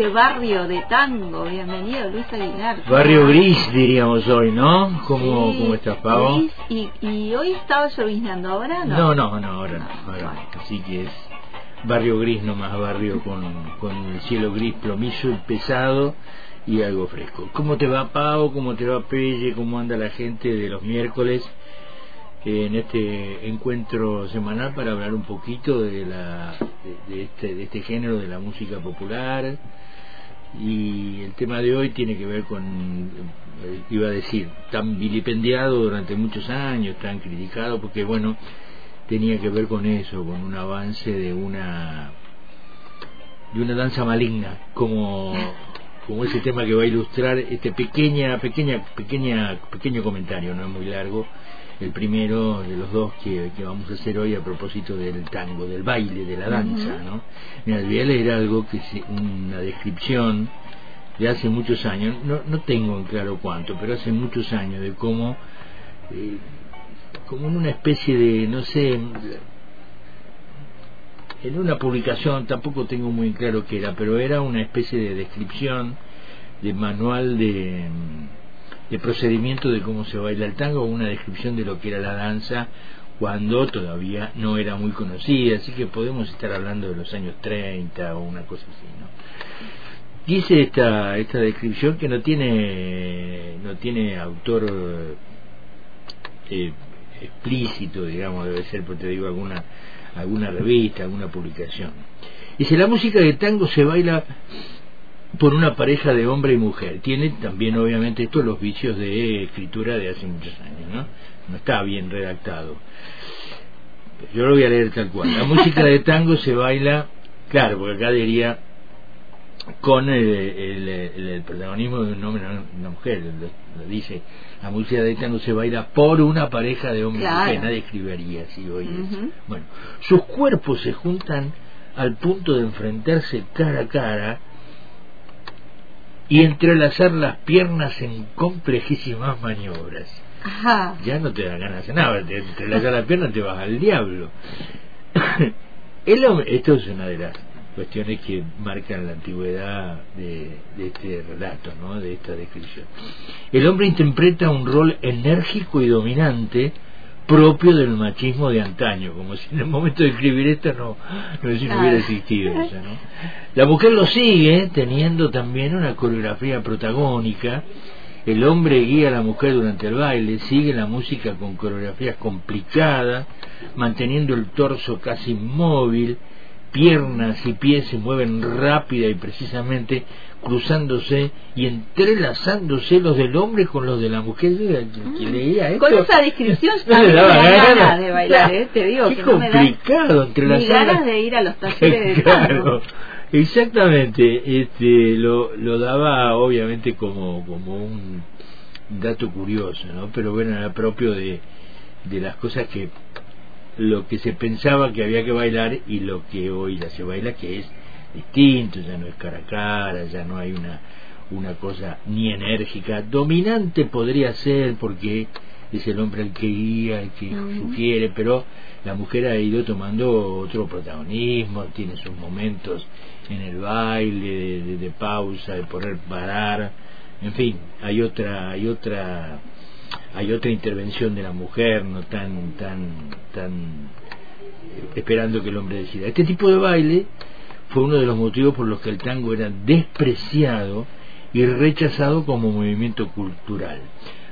este barrio de tango. Bienvenido, Luis Aguilar. Barrio gris, diríamos hoy, ¿no? ¿Cómo, ¿cómo estás, Pavo? y, y, hoy estaba lloviznando, ¿ahora no? No, no, no, ahora no. Ahora Así que es barrio gris nomás, barrio con, con el cielo gris plomizo y pesado y algo fresco. ¿Cómo te va, Pavo? ¿Cómo te va, Pelle? ¿Cómo anda la gente de los miércoles? en este encuentro semanal para hablar un poquito de, la, de, este, de este género de la música popular y el tema de hoy tiene que ver con, eh, iba a decir, tan vilipendiado durante muchos años, tan criticado, porque bueno, tenía que ver con eso, con un avance de una de una danza maligna, como como ese tema que va a ilustrar este pequeña pequeña pequeña pequeño comentario, no es muy largo, el primero de los dos que, vamos a hacer hoy a propósito del tango, del baile, de la danza, ¿no? Mira, voy a leer algo que es una descripción de hace muchos años, no, no tengo en claro cuánto, pero hace muchos años de cómo, eh, como en una especie de, no sé, en una publicación, tampoco tengo muy claro qué era, pero era una especie de descripción de manual de de procedimiento de cómo se baila el tango, una descripción de lo que era la danza cuando todavía no era muy conocida, así que podemos estar hablando de los años 30 o una cosa así, ¿no? Dice esta, esta descripción que no tiene, no tiene autor eh, explícito, digamos, debe ser, porque te digo, alguna, alguna revista, alguna publicación. Dice, la música de tango se baila por una pareja de hombre y mujer. Tiene también, obviamente, esto los vicios de escritura de hace muchos años, ¿no? No está bien redactado. Yo lo voy a leer tal cual. La música de tango se baila, claro, porque acá diría con el, el, protagonismo de un hombre y una mujer. Lo, dice, la música de tango se baila por una pareja de hombre y mujer. Nadie escribiría así hoy. Bueno, sus cuerpos se juntan al punto de enfrentarse cara a cara y entrelazar las piernas en complejísimas maniobras. Ajá. Ya no te da ganas de nada, te entrelazar las piernas te vas al diablo. El esto es una de las cuestiones que marcan la antigüedad de, de, este relato, ¿no? de esta descripción. El hombre interpreta un rol enérgico y dominante propio del machismo de antaño, como si en el momento de escribir esto no, no, hubiera existido ¿no? La mujer lo sigue teniendo también una coreografía protagónica, el hombre guía a la mujer durante el baile, sigue la música con coreografías complicadas, manteniendo el torso casi inmóvil, piernas y pies se mueven rápida y precisamente cruzándose y entrelazándose los del hombre con los de la mujer. Que mm. leía esto, con esa descripción no me daba ganas. de bailar ¿eh? te digo qué que complicado no entrelazar ganas de ir a los talleres de claro, exactamente este lo, lo daba obviamente como como un dato curioso no pero bueno era propio de de las cosas que lo que se pensaba que había que bailar y lo que hoy ya se baila que es distinto, ya no es cara a cara, ya no hay una, una cosa ni enérgica. Dominante podría ser porque es el hombre el que guía, el que sugiere, pero la mujer ha ido tomando otro protagonismo, tiene sus momentos en el baile, de, de, pausa, de poder parar, en fin, hay otra, hay otra, hay otra intervención de la mujer, no tan, tan, tan eh, esperando que el hombre decida. Este tipo de baile fue uno de los motivos por los que el tango era despreciado y rechazado como movimiento cultural.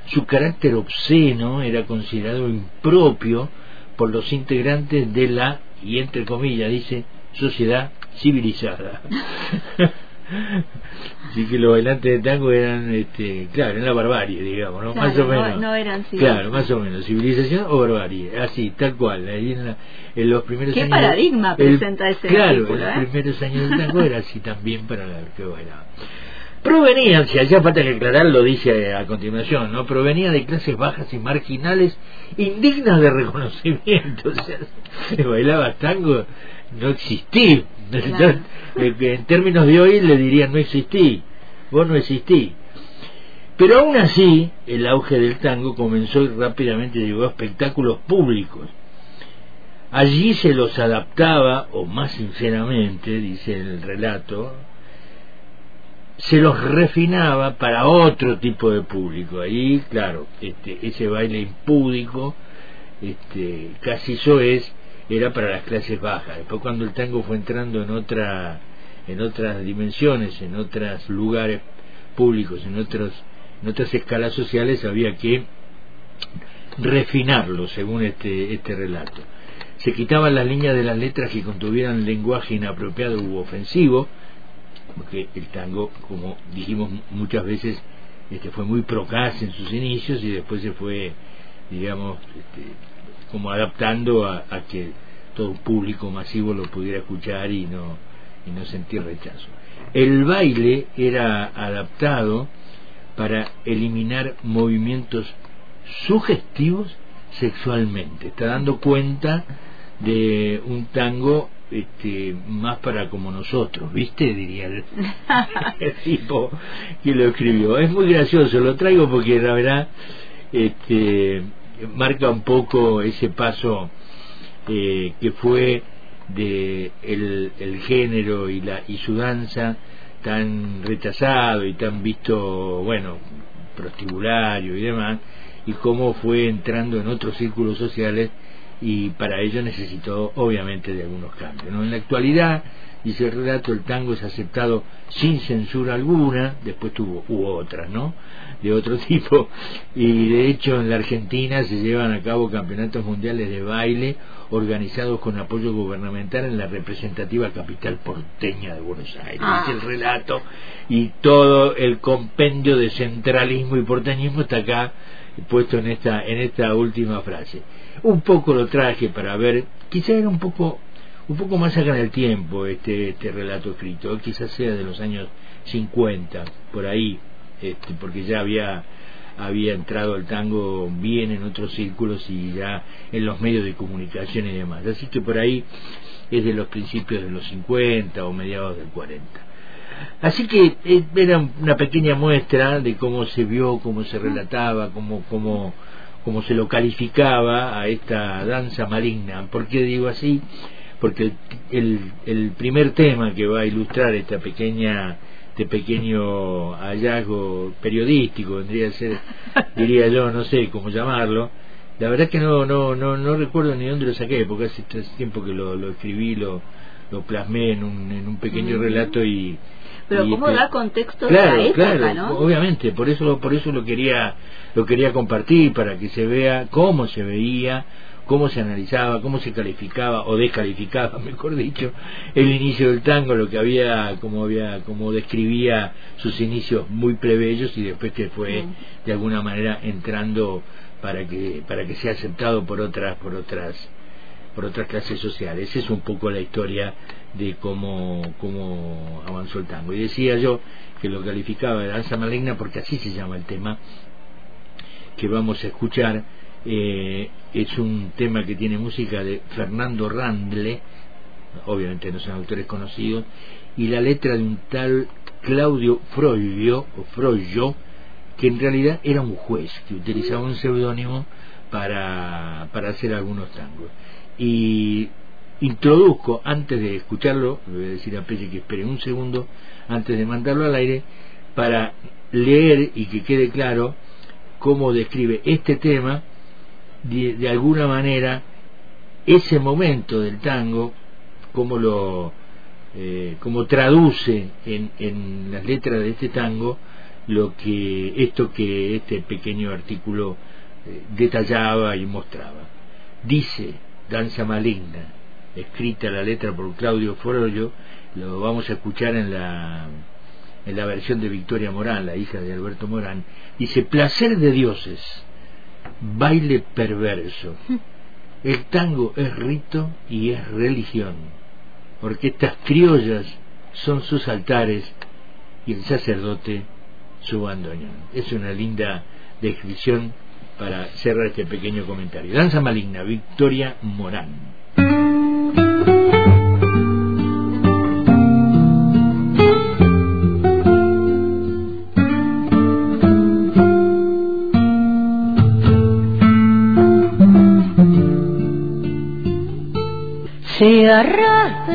Su carácter obsceno era considerado impropio por los integrantes de la, y entre comillas dice, sociedad civilizada. Así que los bailantes de tango eran, este, claro, en la barbarie, digamos, ¿no? más o menos. No eran Claro, más o menos, civilización o barbarie, así, tal cual. Ahí en, en los primeros ¿Qué años. paradigma presenta ese Claro, en los ¿eh? primeros años del tango era así también para la que bailaba. Provenían, si hacía falta que aclarar, lo dice a continuación, ¿no? Provenía de clases bajas y marginales indignas de reconocimiento. O sea, se bailaba tango, no existía en términos de hoy le dirían no existí, vos no existí. Pero aún así, el auge del tango comenzó y rápidamente llegó a espectáculos públicos. Allí se los adaptaba, o más sinceramente, dice el relato, se los refinaba para otro tipo de público. Ahí, claro, este, ese baile impúdico, este, casi eso es, era para las clases bajas. Después cuando el tango fue entrando en otra, en otras dimensiones, en otros lugares públicos, en otros, en otras escalas sociales, había que refinarlo según este, este relato. Se quitaban las líneas de las letras que contuvieran lenguaje inapropiado u ofensivo, porque el tango, como dijimos muchas veces, este, fue muy procaz en sus inicios y después se fue, digamos, este, como adaptando a, que todo público masivo lo pudiera escuchar y no, y no sentir rechazo. El baile era adaptado para eliminar movimientos sugestivos sexualmente. Está dando cuenta de un tango este, más para como nosotros, ¿viste? Diría el, tipo que lo escribió. Es muy gracioso, lo traigo porque la verdad este, marca un poco ese paso eh, que fue de el, género y la y su danza tan rechazado y tan visto bueno prostibulario y demás y cómo fue entrando en otros círculos sociales y para ello necesitó obviamente de algunos cambios. ¿no? En la actualidad, dice el relato, el tango es aceptado sin censura alguna, después tuvo hubo otras, ¿no? De otro tipo, y de hecho en la Argentina se llevan a cabo campeonatos mundiales de baile organizados con apoyo gubernamental en la representativa capital porteña de Buenos Aires. Ah. el relato y todo el compendio de centralismo y porteñismo está acá puesto en esta en esta última frase un poco lo traje para ver, quizá era un poco un poco más acá en el tiempo este, este relato escrito, quizás sea de los años 50, por ahí, este, porque ya había había entrado el tango bien en otros círculos y ya en los medios de comunicación y demás. Así que por ahí es de los principios de los 50 o mediados del 40. Así que eh, era una pequeña muestra de cómo se vio, cómo se relataba, cómo, cómo como se lo calificaba a esta danza maligna. ¿Por qué digo así? Porque el, el primer tema que va a ilustrar esta pequeña este pequeño hallazgo periodístico vendría a ser diría yo no sé cómo llamarlo la verdad que no no no no recuerdo ni dónde lo saqué porque hace tiempo que lo, lo escribí lo lo plasmé en un, en un pequeño mm. relato y pero cómo este, da contexto claro, la época, claro, obviamente por eso por eso lo quería lo quería compartir para que se vea cómo se veía cómo se analizaba, cómo se calificaba o descalificaba, mejor dicho, el inicio del tango, lo que había, como había, como describía sus inicios muy plebeyos y después que fue de alguna manera entrando para que para que sea aceptado por otras por otras por otras clases sociales. Esa es un poco la historia de cómo, cómo avanzó el tango. Y decía yo que lo calificaba de danza maligna porque así se llama el tema que vamos a escuchar. Eh, es un tema que tiene música de Fernando Randle, obviamente no son autores conocidos, y la letra de un tal Claudio Froglio, que en realidad era un juez que utilizaba un seudónimo para, para hacer algunos tangos. Y introduzco antes de escucharlo, le voy a decir a Pelle que espere un segundo antes de mandarlo al aire, para leer y que quede claro cómo describe este tema, de, alguna manera, ese momento del tango, cómo lo eh, cómo traduce en, en las letras de este tango lo que esto que este pequeño artículo eh, detallaba y mostraba. Dice Danza Maligna, escrita la letra por Claudio Forollo, lo vamos a escuchar en la, en la versión de Victoria Morán, la hija de Alberto Morán, dice, placer de dioses, baile perverso. El tango es rito y es religión, porque estas criollas son sus altares y el sacerdote su bandoneón. Es una linda descripción para cerrar este pequeño comentario. Danza maligna, Victoria Morán.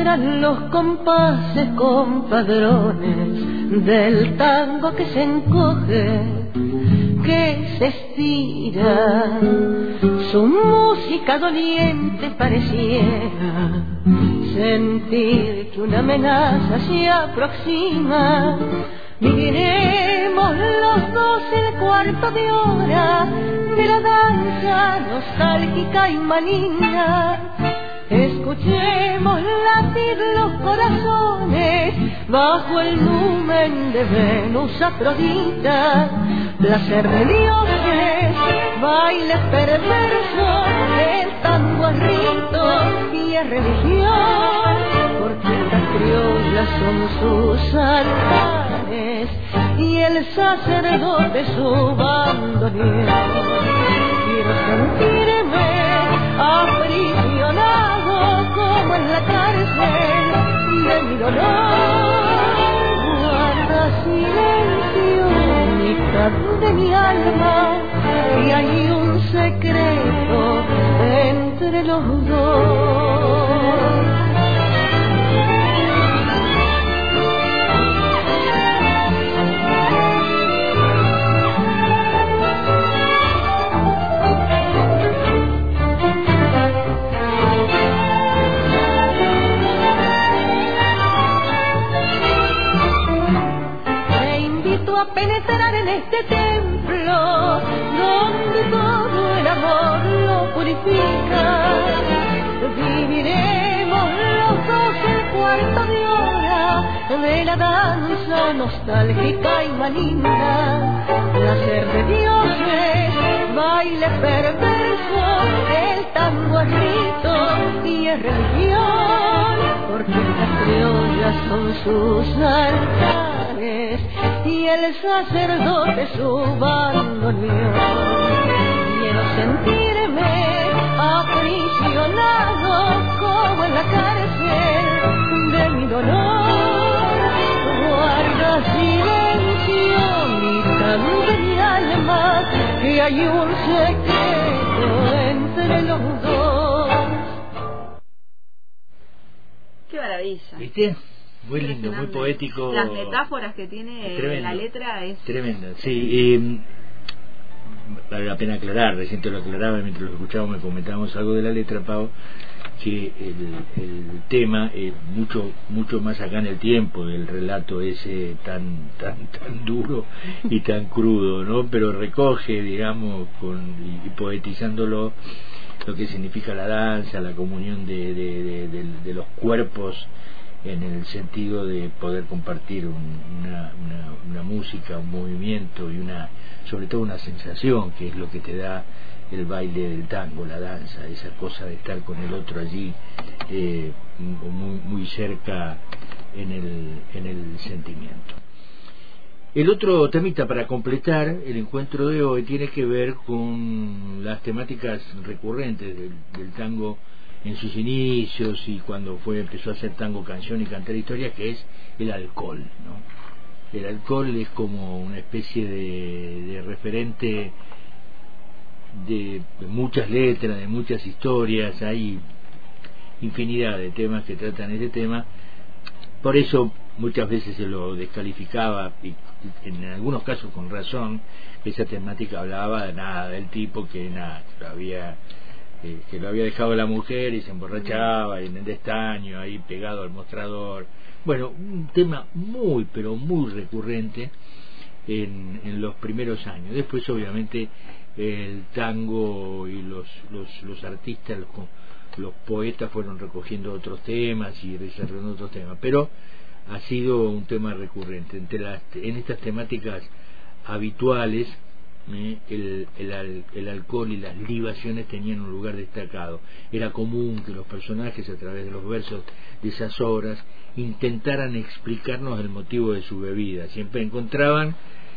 Los compases compadrones del tango que se encoge, que se estira, su música doliente pareciera sentir que una amenaza se aproxima. Viviremos los dos el cuarto de hora de la danza nostálgica y maligna Latir los corazones bajo el numen de Venus Afrodita, placer de dioses, baile perverso, el tango es rito y es religión, porque las criollas son sus altares y el sacerdote su bandoneón. Quiero sentirme aprisionado como en la cárcel de mi dolor. Guarda silencio, mitad de mi alma, y hay un secreto entre los dos. La danza nostálgica y maligna. Placer de dioses, baile perverso, el tango es rito y es religión, porque las criollas son sus altares y el sacerdote su bandoneón. Quiero sentirme aprisionado como en la cárcel hay un secreto entre los dos. Qué maravilla. ¿Viste? muy lindo, muy poético. Las metáforas que tiene la letra es... Tremenda, sí. vale la pena aclarar, recién te lo aclaraba mientras lo escuchábamos, me comentábamos algo de la letra, Pau, que el, el tema es mucho mucho más acá en el tiempo del relato ese tan tan tan duro y tan crudo no pero recoge digamos con y, poetizándolo lo que significa la danza la comunión de, de, de los cuerpos en el sentido de poder compartir una, una, música, un movimiento y una, sobre todo una sensación que es lo que te da el baile del tango, la danza, esa cosa de estar con el otro allí eh, muy, muy cerca en el, en el sentimiento. El otro temita para completar el encuentro de hoy tiene que ver con las temáticas recurrentes del, tango en sus inicios y cuando fue empezó a hacer tango canción y cantar historia que es el alcohol no el alcohol es como una especie de, referente de, muchas letras de muchas historias hay infinidad de temas que tratan este tema. Por eso muchas veces se lo descalificaba y en algunos casos con razón esa temática hablaba de nada del tipo que nada había que lo había dejado la mujer y se emborrachaba en el estaño ahí pegado al mostrador. Bueno un tema muy pero muy recurrente en, en los primeros años. Después obviamente el tango y los los, los artistas los, los poetas fueron recogiendo otros temas y desarrollando otros temas pero ha sido un tema recurrente entre las en estas temáticas habituales ¿eh? el, el, el, alcohol y las libaciones tenían un lugar destacado. Era común que los personajes, a través de los versos de esas obras, intentaran explicarnos el motivo de su bebida. Siempre encontraban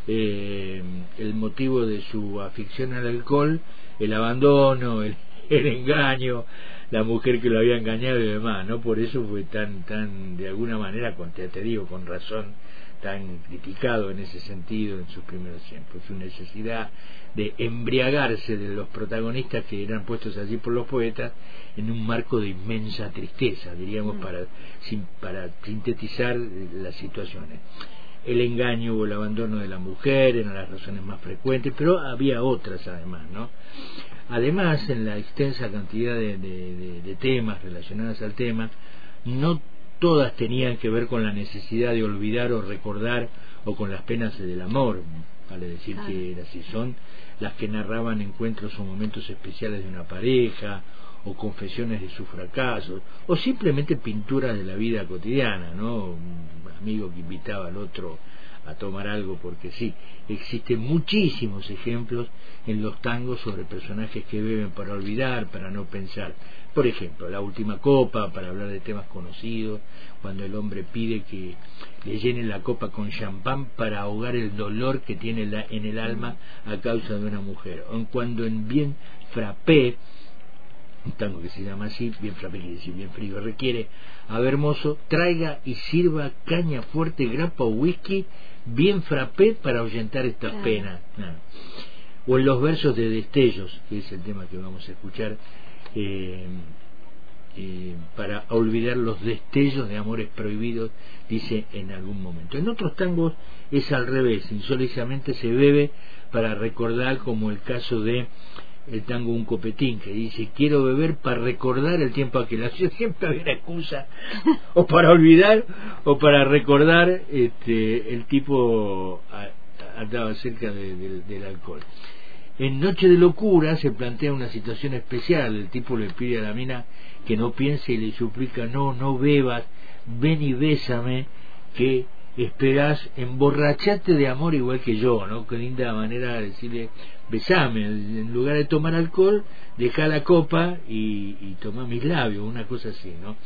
eh, el motivo de su afición al alcohol, el abandono, el, el engaño, la mujer que lo había engañado y demás, ¿no? Por eso fue tan, tan, de alguna manera, te digo, con razón, tan criticado en ese sentido en sus primeros tiempos, su necesidad de embriagarse de los protagonistas que eran puestos allí por los poetas en un marco de inmensa tristeza, diríamos, mm. para, para sintetizar las situaciones. El engaño o el abandono de la mujer eran las razones más frecuentes, pero había otras además, ¿no? Además, en la extensa cantidad de, de temas relacionados al tema, no todas tenían que ver con la necesidad de olvidar o recordar o con las penas del amor, vale decir que era así, son las que narraban encuentros o momentos especiales de una pareja, o confesiones de sus fracasos, o simplemente pinturas de la vida cotidiana, ¿no? Un amigo que invitaba al otro a tomar algo porque sí. Existen muchísimos ejemplos en los tangos sobre personajes que beben para olvidar, para no pensar. Por ejemplo, la última copa, para hablar de temas conocidos, cuando el hombre pide que le llenen la copa con champán para ahogar el dolor que tiene en el alma a causa de una mujer. O cuando en bien frappé, un tango que se llama así, bien frappé quiere decir bien frío, requiere a hermoso, traiga y sirva caña fuerte, grapa o whisky, bien frappé para ahuyentar estas penas. O en los versos de Destellos, que es el tema que vamos a escuchar, eh, eh, para olvidar los destellos de amores prohibidos, dice en algún momento. En otros tangos es al revés, insólitamente se bebe para recordar como el caso de el tango Un Copetín, que dice, quiero beber para recordar el tiempo aquel. Así siempre había una excusa, o para olvidar, o para recordar, este, el tipo andaba cerca del alcohol. En Noche de Locura se plantea una situación especial, el tipo le pide a la mina que no piense y le suplica, no, no bebas, ven y bésame, que esperás emborracharte de amor igual que yo, ¿no? Qué linda manera de decirle, besame, en lugar de tomar alcohol, deja la copa y, y toma mis labios, una cosa así, ¿no?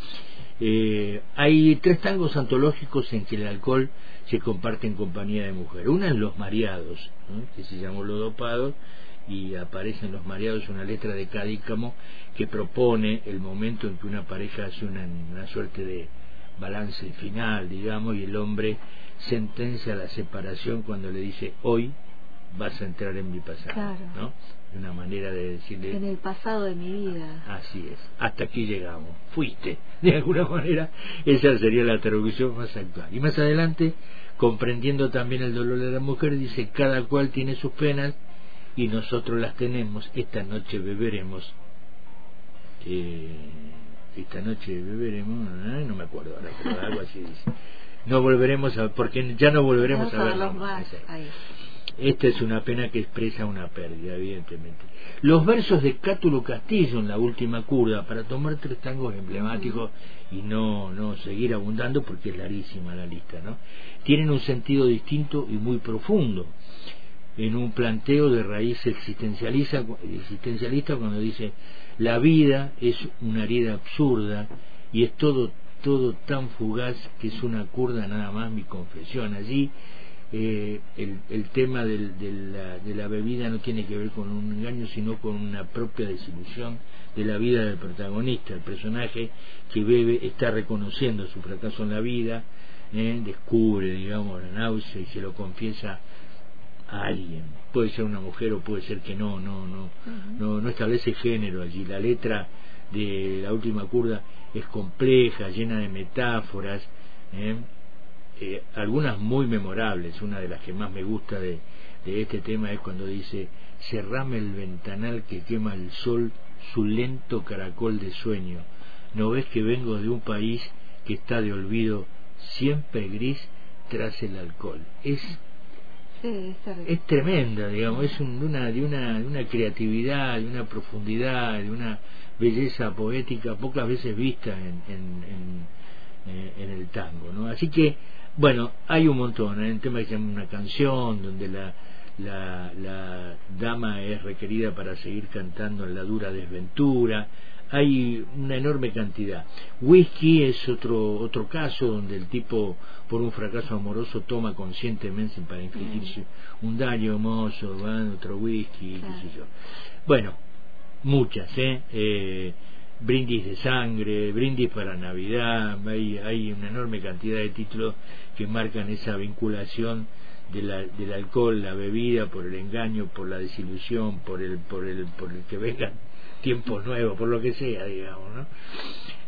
Eh, hay tres tangos antológicos en que el alcohol se comparte en compañía de mujer. Una es Los Mareados, que se llamó Los Dopados, y aparece en Los Mareados una letra de Cadícamo que propone el momento en que una pareja hace una, una suerte de balance final, digamos, y el hombre sentencia la separación cuando le dice hoy vas a entrar en mi pasado, ¿no? Una manera de decirle... En el pasado de mi vida. Así es, hasta aquí llegamos, fuiste, de alguna manera, esa sería la traducción más actual. Y más adelante, comprendiendo también el dolor de la mujer, dice, cada cual tiene sus penas y nosotros las tenemos, esta noche beberemos. Eh, esta noche beberemos, no me acuerdo ahora, pero algo así dice. No volveremos a, porque ya no volveremos a verlos más. Esta es una pena que expresa una pérdida, evidentemente. Los versos de Cátulo Castillo en la última curda, para tomar tres tangos emblemáticos y no, no seguir abundando porque es larguísima la lista, ¿no? Tienen un sentido distinto y muy profundo en un planteo de raíz existencialista, existencialista cuando dice la vida es una herida absurda y es todo todo tan fugaz que es una curda nada más mi confesión allí eh, el, el, tema del, de, la, de la bebida no tiene que ver con un engaño, sino con una propia desilusión de la vida del protagonista. El personaje que bebe está reconociendo su fracaso en la vida, eh, descubre, digamos, la náusea y se lo confiesa a alguien. Puede ser una mujer o puede ser que no, no, no, no, no establece género allí. La letra de la última curda es compleja, llena de metáforas. ¿eh? Eh, algunas muy memorables, una de las que más me gusta de, de este tema es cuando dice, cerrame el ventanal que quema el sol su lento caracol de sueño, no ves que vengo de un país que está de olvido siempre gris tras el alcohol. Es es tremenda, digamos, es un, de, una, de, una, de una creatividad, de una profundidad, de una belleza poética pocas veces vista en, en, eh, el tango, ¿no? Así que bueno, hay un montón. Hay un tema que se llama una canción donde la, la, la dama es requerida para seguir cantando en la dura desventura. Hay una enorme cantidad. Whisky es otro otro caso donde el tipo por un fracaso amoroso toma conscientemente para infligirse un daño mozo, van otro whisky, qué sé yo. Bueno, muchas, ¿eh? eh brindis de sangre, brindis para Navidad, hay, hay una enorme cantidad de títulos que marcan esa vinculación de la, del alcohol, la bebida, por el engaño, por la desilusión, por el, por el, por el que vengan tiempos nuevos, por lo que sea, digamos, ¿no?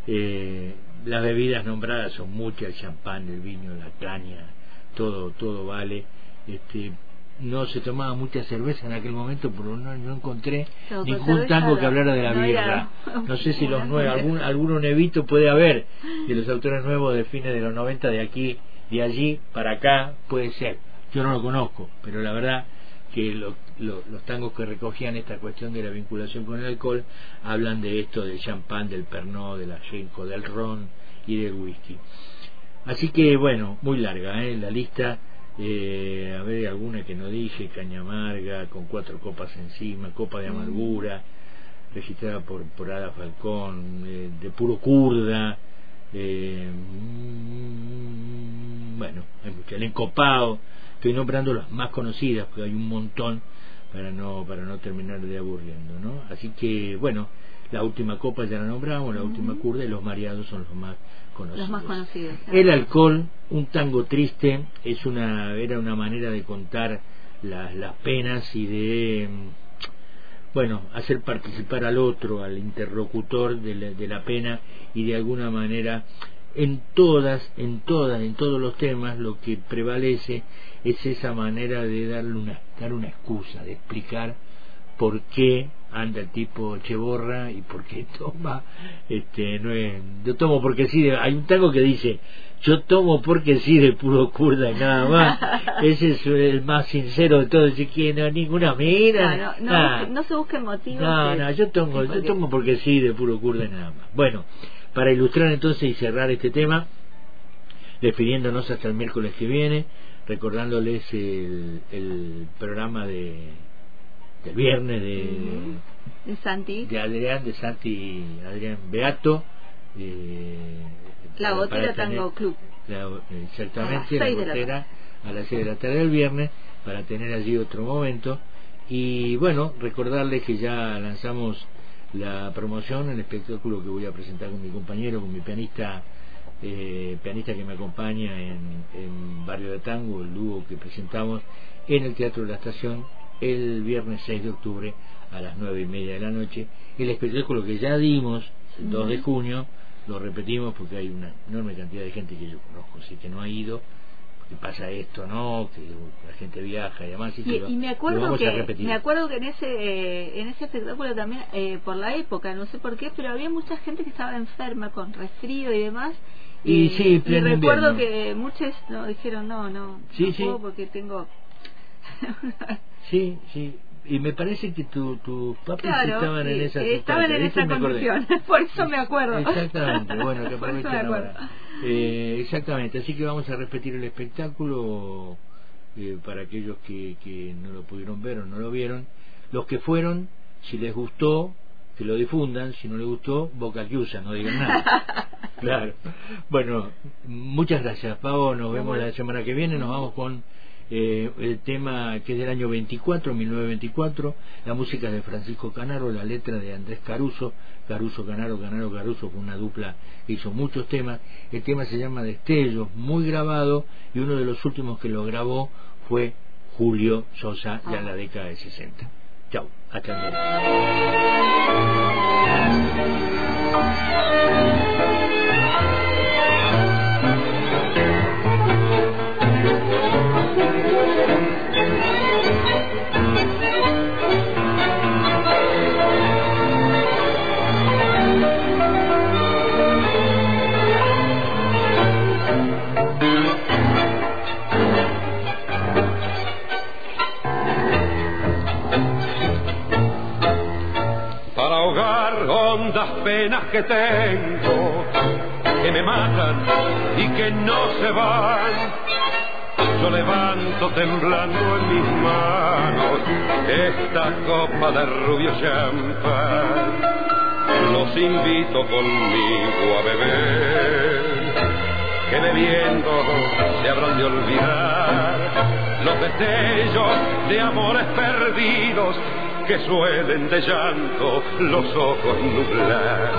Eh, las bebidas nombradas son muchas, el champán, el vino, la caña, todo todo vale. Este no se tomaba mucha cerveza en aquel momento pero no, no encontré ningún tango que hablara de la no birra. Era no sé si los nuevos algún alguno nevito puede haber de los autores nuevos de fines de los 90 de aquí de allí para acá puede ser yo no lo conozco pero la verdad que lo- lo- los tangos que recogían esta cuestión de la vinculación con el alcohol hablan de esto del champán, del pernod, del ajenco, del ron y del whisky. Así que bueno, muy larga ¿eh? la lista. Eh, a ver, alguna que no dije, caña amarga, con cuatro copas encima, copa de amargura, registrada por, por Ada Falcón, eh, de puro kurda. eh, mm, bueno, hay mucho. El encopado, estoy nombrando las más conocidas, porque hay un montón para no para no terminar de aburriendo, ¿no? Así que, bueno, la última copa ya la nombramos, la última kurda y los mareados son los más conocidos. Los más conocidos. El alcohol, un tango triste, es una era una manera de contar las, las penas y de bueno, hacer participar al otro, al interlocutor de la, de la pena y de alguna manera en todas, en todas, en todos los temas lo que prevalece es esa manera de darle una, dar una excusa, de explicar por qué anda el tipo cheborra y por qué toma, este, no es, yo tomo porque sí, de- hay un tango que dice, yo tomo porque sí de puro kurda y nada más, ese es el más sincero de todos, decir que no, ninguna mina, No, no, no, se busquen motivos. No, no, yo tomo, sí, yo tomo porque sí, de puro kurda y nada más. Bueno, para ilustrar entonces y cerrar este tema, despidiéndonos hasta el miércoles que viene, recordándoles el, el programa de del viernes de, De Santi. de Adrián, de Santi Adrián Beato, eh, La tener- Tango Club. la- exactamente, A la de la a las 6 de la tarde del viernes para tener allí otro momento y bueno, recordarles que ya lanzamos la promoción, el espectáculo que voy a presentar con mi compañero, con mi pianista eh, pianista que me acompaña en, en Barrio de Tango, el dúo que presentamos en el Teatro de la Estación el viernes 6 de octubre a las nueve y media de la noche. El espectáculo que ya dimos el 2 de junio, lo repetimos porque hay una enorme cantidad de gente que yo conozco, así que no ha ido, porque pasa esto, ¿no? Que la gente viaja y demás, y, Y, que lo, y me acuerdo que me acuerdo que en ese eh, en ese espectáculo también eh, por la época no sé por qué pero había mucha gente que estaba enferma con resfrío y demás Y sí, y pleno recuerdo invierno. que muchos no dijeron no no Sí, no sí. puedo porque tengo Sí, sí. Y me parece que tu, tus papis claro estaban en esa eh, estaban en esa condición por eso me acuerdo Exactamente, bueno, que acuerdo. ahora. Eh, exactamente, así que vamos a repetir el espectáculo eh, para aquellos que, que no lo pudieron ver o no lo vieron. Los que fueron, si les gustó, que lo difundan, si no les gustó, boca que usa, no digan nada. claro. Bueno, muchas gracias, Pavo, nos vemos la semana que viene, nos vamos con eh, el tema que es del año 24, 1924, la música de Francisco Canaro, la letra de Andrés Caruso, Caruso Canaro, Canaro Caruso fue una dupla que hizo muchos temas, el tema se llama Destellos, muy grabado, y uno de los últimos que lo grabó fue Julio Sosa, ya en la década de 60. Chau, hasta el ahogar hondas penas que tengo, que me matan y que no se van. Yo levanto temblando en mis manos esta copa de rubio champán. Los invito conmigo a beber, que bebiendo se habrán de olvidar los destellos de amores perdidos que suelen de llanto los ojos nublar.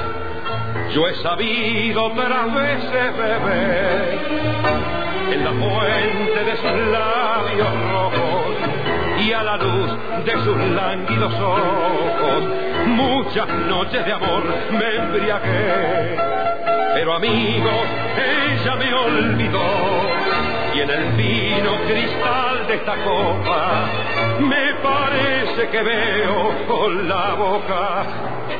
Yo he sabido otras veces beber en la fuente de sus labios rojos y a la luz de sus lánguidos ojos. Muchas noches de amor me embriagué, pero amigo, ella me olvidó y en el fino cristal de esta copa me parece que veo con la boca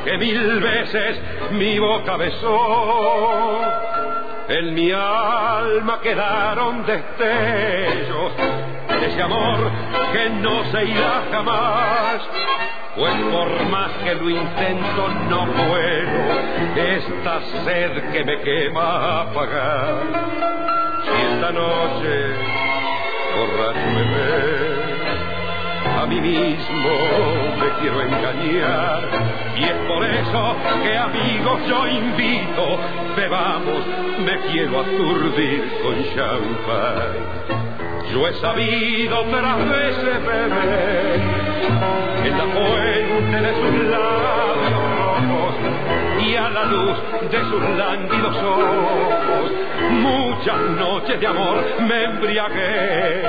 que mil veces mi boca besó. En mi alma quedaron destellos de ese amor que no se irá jamás. Pues por más que lo intento no puedo esta sed que me quema apagar. Si esta noche borracho me ve, a mí mismo me quiero engañar. Y es por eso que amigos yo invito, bebamos, me quiero aturdir con champán. Yo he sabido otras veces beber en la fuente de sus labios y a la luz de sus lánguidos ojos. Muchas noches de amor me embriagué,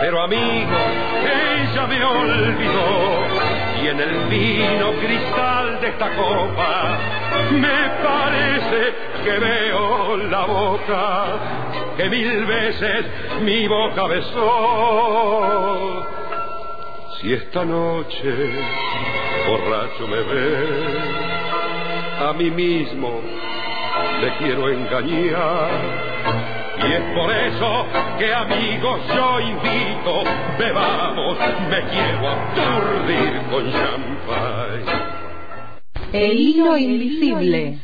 pero amigo, ella me olvidó. Y en el vino cristal de esta copa me parece que veo la boca que mil veces mi boca besó. Si esta noche borracho me ve, a mí mismo le quiero engañar. Y es por eso que amigos yo invito, bebamos, me quiero aturdir con champán. El hilo invisible.